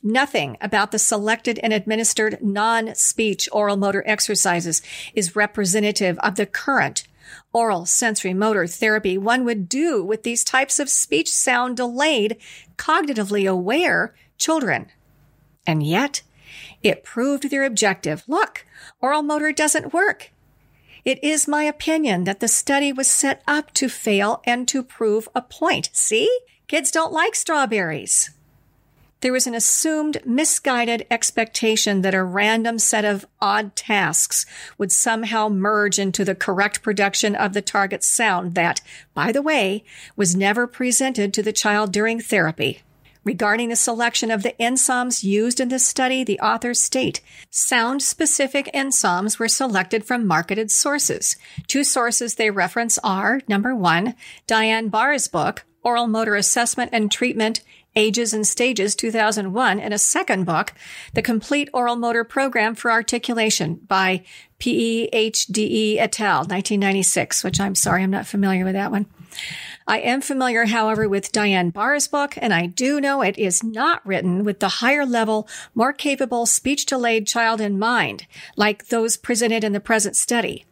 Nothing about the selected and administered non-speech oral motor exercises is representative of the current oral sensory motor therapy one would do with these types of speech sound delayed, cognitively aware children. And yet, it proved their objective. Look, oral motor doesn't work. It is my opinion that the study was set up to fail and to prove a point. See? Kids don't like strawberries. There was an assumed misguided expectation that a random set of odd tasks would somehow merge into the correct production of the target sound that, by the way, was never presented to the child during therapy. Regarding the selection of the NSOMs used in this study, the authors state sound specific NSOMs were selected from marketed sources. Two sources they reference are number one, Diane Bahr's book, Oral Motor Assessment and Treatment Ages and Stages 2001, and a second book, The Complete Oral Motor Program for Articulation by PEHDE et al., 1996, which I'm sorry, I'm not familiar with that one. I am familiar, however, with Diane Bahr's book, and I do know it is not written with the higher level, more capable speech delayed child in mind, like those presented in the present study.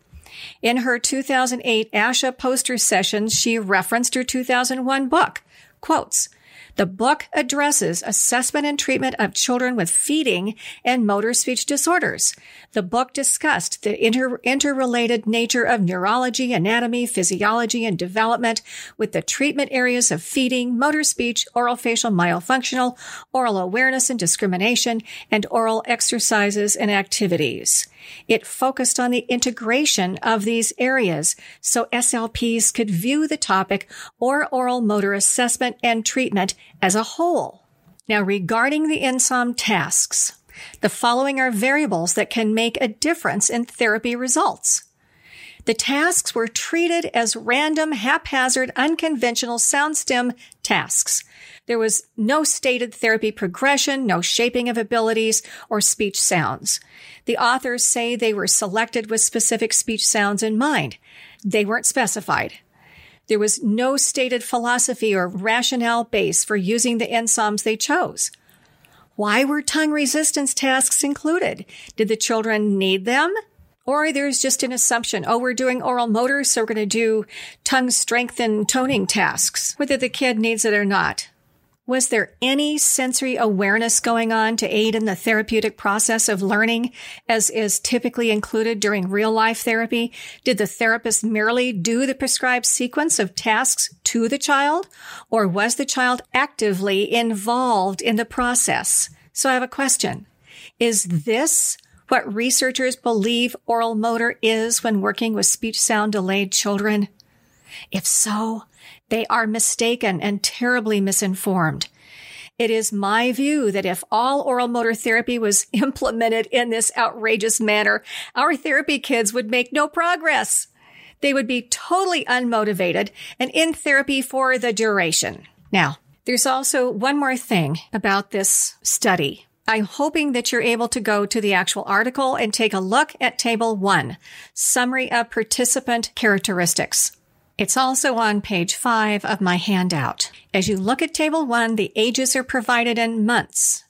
In her 2008 ASHA poster session, she referenced her 2001 book. Quotes, the book addresses assessment and treatment of children with feeding and motor speech disorders. The book discussed the inter- interrelated nature of neurology, anatomy, physiology, and development with the treatment areas of feeding, motor speech, oral facial myofunctional, oral awareness and discrimination, and oral exercises and activities. It focused on the integration of these areas so SLPs could view the topic or oral motor assessment and treatment as a whole. Now, regarding the NSOM tasks, the following are variables that can make a difference in therapy results. The tasks were treated as random, haphazard, unconventional sound stem tasks. There was no stated therapy progression, no shaping of abilities, or speech sounds. The authors say they were selected with specific speech sounds in mind. They weren't specified. There was no stated philosophy or rationale base for using the NSOMs they chose. Why were tongue resistance tasks included? Did the children need them? Or there's just an assumption, oh, we're doing oral motor, so we're going to do tongue strength and toning tasks, whether the kid needs it or not. Was there any sensory awareness going on to aid in the therapeutic process of learning as is typically included during real life therapy? Did the therapist merely do the prescribed sequence of tasks to the child? Or was the child actively involved in the process? So I have a question. Is this what researchers believe oral motor is when working with speech sound delayed children? If so, they are mistaken and terribly misinformed. It is my view that if all oral motor therapy was implemented in this outrageous manner, our therapy kids would make no progress. They would be totally unmotivated and in therapy for the duration. Now, there's also one more thing about this study. I'm hoping that you're able to go to the actual article and take a look at table one, summary of participant characteristics. It's also on page five of my handout. As you look at table one, the ages are provided in months.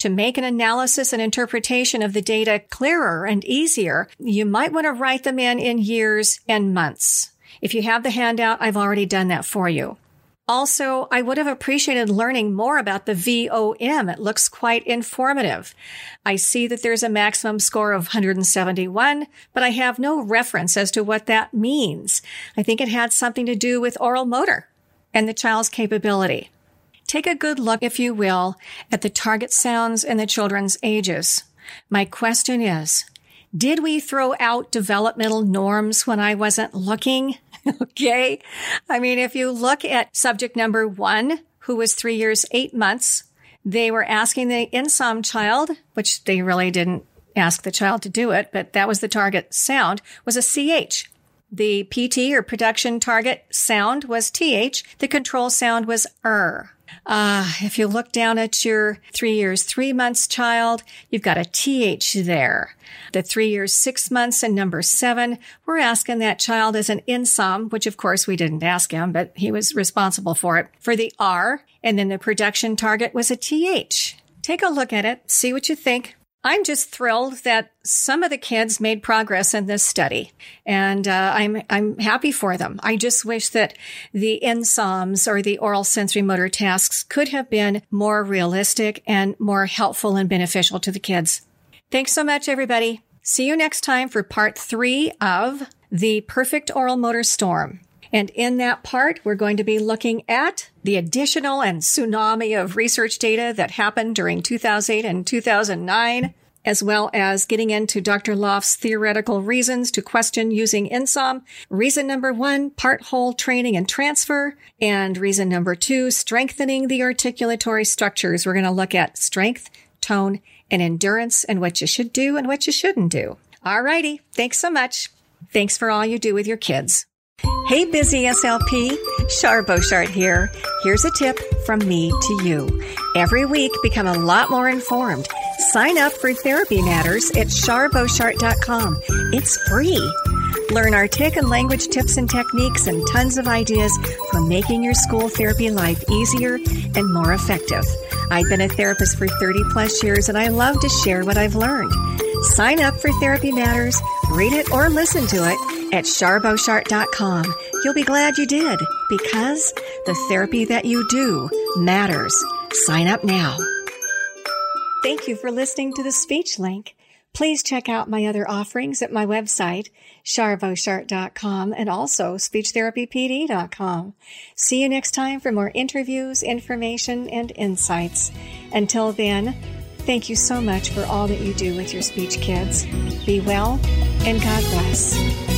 To make an analysis and interpretation of the data clearer and easier, you might want to write them in in years and months. If you have the handout, I've already done that for you. Also, I would have appreciated learning more about the VOM. It looks quite informative. I see that there's a maximum score of 171, but I have no reference as to what that means. I think it had something to do with oral motor and the child's capability. Take a good look, if you will, at the target sounds and the children's ages. My question is, did we throw out developmental norms when I wasn't looking? okay. I mean, if you look at subject number one, who was three years, eight months, they were asking the NSOM child, which they really didn't ask the child to do it, but that was the target sound, was a CH. The PT or production target sound was TH. The control sound was ER. Uh, if you look down at your three years, three months child, you've got a TH there. The three years, six months and number seven, we're asking that child as an NSOM, which of course we didn't ask him, but he was responsible for it, for the R. And then the production target was a TH. Take a look at it, see what you think. I'm just thrilled that some of the kids made progress in this study, and uh, I'm I'm happy for them. I just wish that the NSOMs or the oral sensory motor tasks could have been more realistic and more helpful and beneficial to the kids. Thanks so much, everybody. See you next time for part three of the perfect oral motor storm. And in that part, we're going to be looking at the additional and tsunami of research data that happened during 2008 and 2009, as well as getting into Dr. Lof's theoretical reasons to question using NSOM. Reason number one, part whole training and transfer. And reason number two, strengthening the articulatory structures. We're going to look at strength, tone, and endurance and what you should do and what you shouldn't do. All righty. Thanks so much. Thanks for all you do with your kids. Hey, busy SLP, Char Boshart here. Here's a tip from me to you. Every week, become a lot more informed. Sign up for Therapy Matters at charboshart.com. It's free. Learn our tick and language tips and techniques and tons of ideas for making your school therapy life easier and more effective. I've been a therapist for 30 plus years and I love to share what I've learned. Sign up for Therapy Matters, read it or listen to it at charboshart.com. You'll be glad you did because the therapy that you do matters. Sign up now. Thank you for listening to the speech link. Please check out my other offerings at my website, charboshart.com and also speechtherapypd.com. See you next time for more interviews, information, and insights. Until then, Thank you so much for all that you do with your speech kids. Be well and God bless.